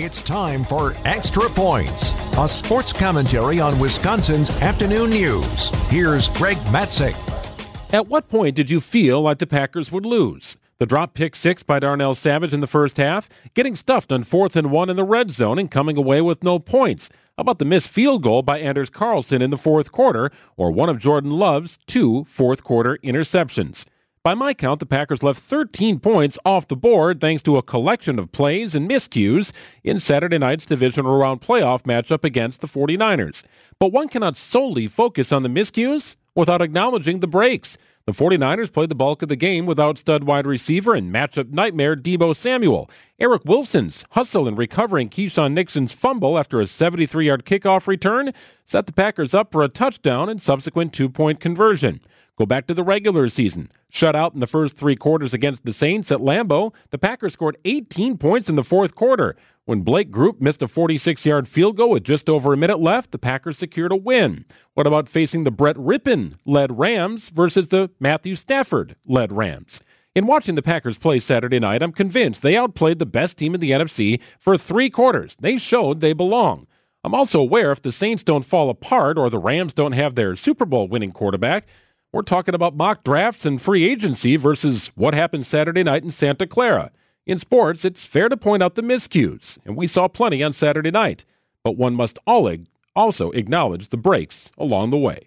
It's time for Extra Points, a sports commentary on Wisconsin's afternoon news. Here's Greg Matzek. At what point did you feel like the Packers would lose? The drop pick six by Darnell Savage in the first half, getting stuffed on fourth and one in the red zone and coming away with no points. How about the missed field goal by Anders Carlson in the fourth quarter, or one of Jordan Love's two fourth quarter interceptions? By my count, the Packers left 13 points off the board thanks to a collection of plays and miscues in Saturday night's divisional round playoff matchup against the 49ers. But one cannot solely focus on the miscues without acknowledging the breaks. The 49ers played the bulk of the game without stud wide receiver and matchup nightmare Deebo Samuel. Eric Wilson's hustle in recovering Keisean Nixon's fumble after a 73 yard kickoff return set the Packers up for a touchdown and subsequent two point conversion. Go back to the regular season. Shut out in the first three quarters against the Saints at Lambeau, the Packers scored 18 points in the fourth quarter. When Blake Grupe missed a 46 yard field goal with just over a minute left, the Packers secured a win. What about facing the Brett Rypien led Rams versus the Matthew Stafford led Rams? In watching the Packers play Saturday night, I'm convinced they outplayed the best team in the NFC for three quarters. They showed they belong. I'm also aware if the Saints don't fall apart or the Rams don't have their Super Bowl winning quarterback, we're talking about mock drafts and free agency versus what happened Saturday night in Santa Clara. In sports, it's fair to point out the miscues, and we saw plenty on Saturday night, but one must also acknowledge the breaks along the way.